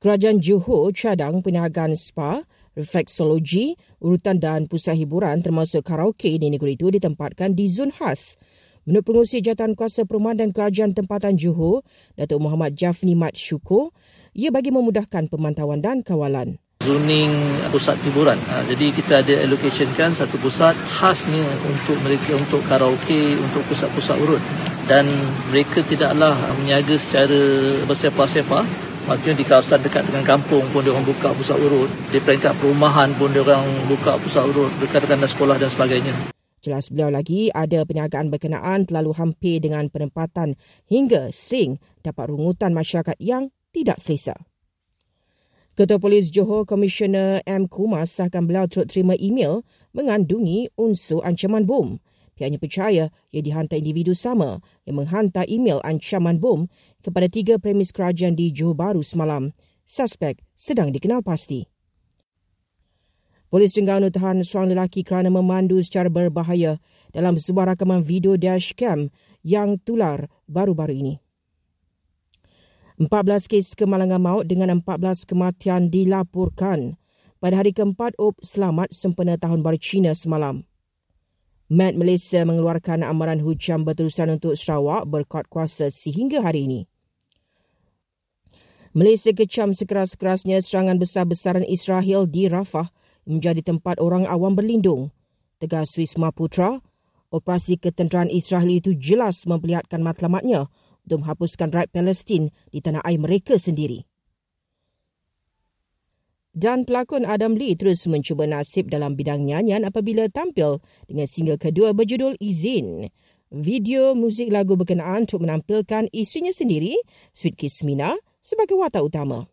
Kerajaan Johor cadang perniagaan spa, refleksologi, urutan dan pusat hiburan termasuk karaoke di negeri itu ditempatkan di zon khas. Menurut pengurusi Jatan Kuasa Perumahan dan Kerajaan Tempatan Johor, Datuk Muhammad Jafni Mat Syukur, ia bagi memudahkan pemantauan dan kawalan zoning pusat hiburan. Ha, jadi kita ada allocation kan satu pusat khasnya untuk mereka untuk karaoke, untuk pusat-pusat urut. Dan mereka tidaklah menyaga secara bersepa-sepa. Maksudnya di kawasan dekat dengan kampung pun dia orang buka pusat urut. Di peringkat perumahan pun dia orang buka pusat urut dekat dengan sekolah dan sebagainya. Jelas beliau lagi ada perniagaan berkenaan terlalu hampir dengan penempatan hingga sering dapat rungutan masyarakat yang tidak selesa. Ketua Polis Johor Komisioner M. Kumar sahkan beliau turut terima email mengandungi unsur ancaman bom. Pihaknya percaya ia dihantar individu sama yang menghantar email ancaman bom kepada tiga premis kerajaan di Johor Bahru semalam. Suspek sedang dikenal pasti. Polis Terengganu tahan seorang lelaki kerana memandu secara berbahaya dalam sebuah rakaman video dashcam yang tular baru-baru ini. 14 kes kemalangan maut dengan 14 kematian dilaporkan pada hari keempat UP Selamat sempena Tahun Baru Cina semalam. Met Malaysia mengeluarkan amaran hujan berterusan untuk Sarawak berkuat kuasa sehingga hari ini. Malaysia kecam sekeras-kerasnya serangan besar-besaran Israel di Rafah menjadi tempat orang awam berlindung. Tegas Wisma Putra, operasi ketenteraan Israel itu jelas memperlihatkan matlamatnya untuk menghapuskan rakyat Palestin di tanah air mereka sendiri. Dan pelakon Adam Lee terus mencuba nasib dalam bidang nyanyian apabila tampil dengan single kedua berjudul Izin. Video muzik lagu berkenaan untuk menampilkan isinya sendiri, Sweet Kismina, sebagai watak utama.